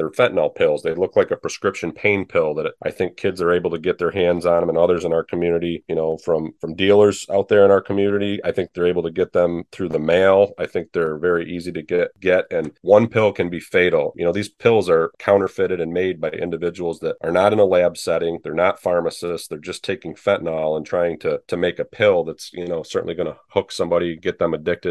they're fentanyl pills. They look like a prescription pain pill that I think kids are able to get their hands on them and others in our community, you know, from from dealers out there in our community. I think they're able to get them through the mail. I think they're very easy to get get and one pill can be fatal. You know, these pills are counterfeited and made by individuals that are not in a lab setting. They're not pharmacists. They're just taking fentanyl and trying to to make a pill that's, you know, certainly going to hook somebody, get them addicted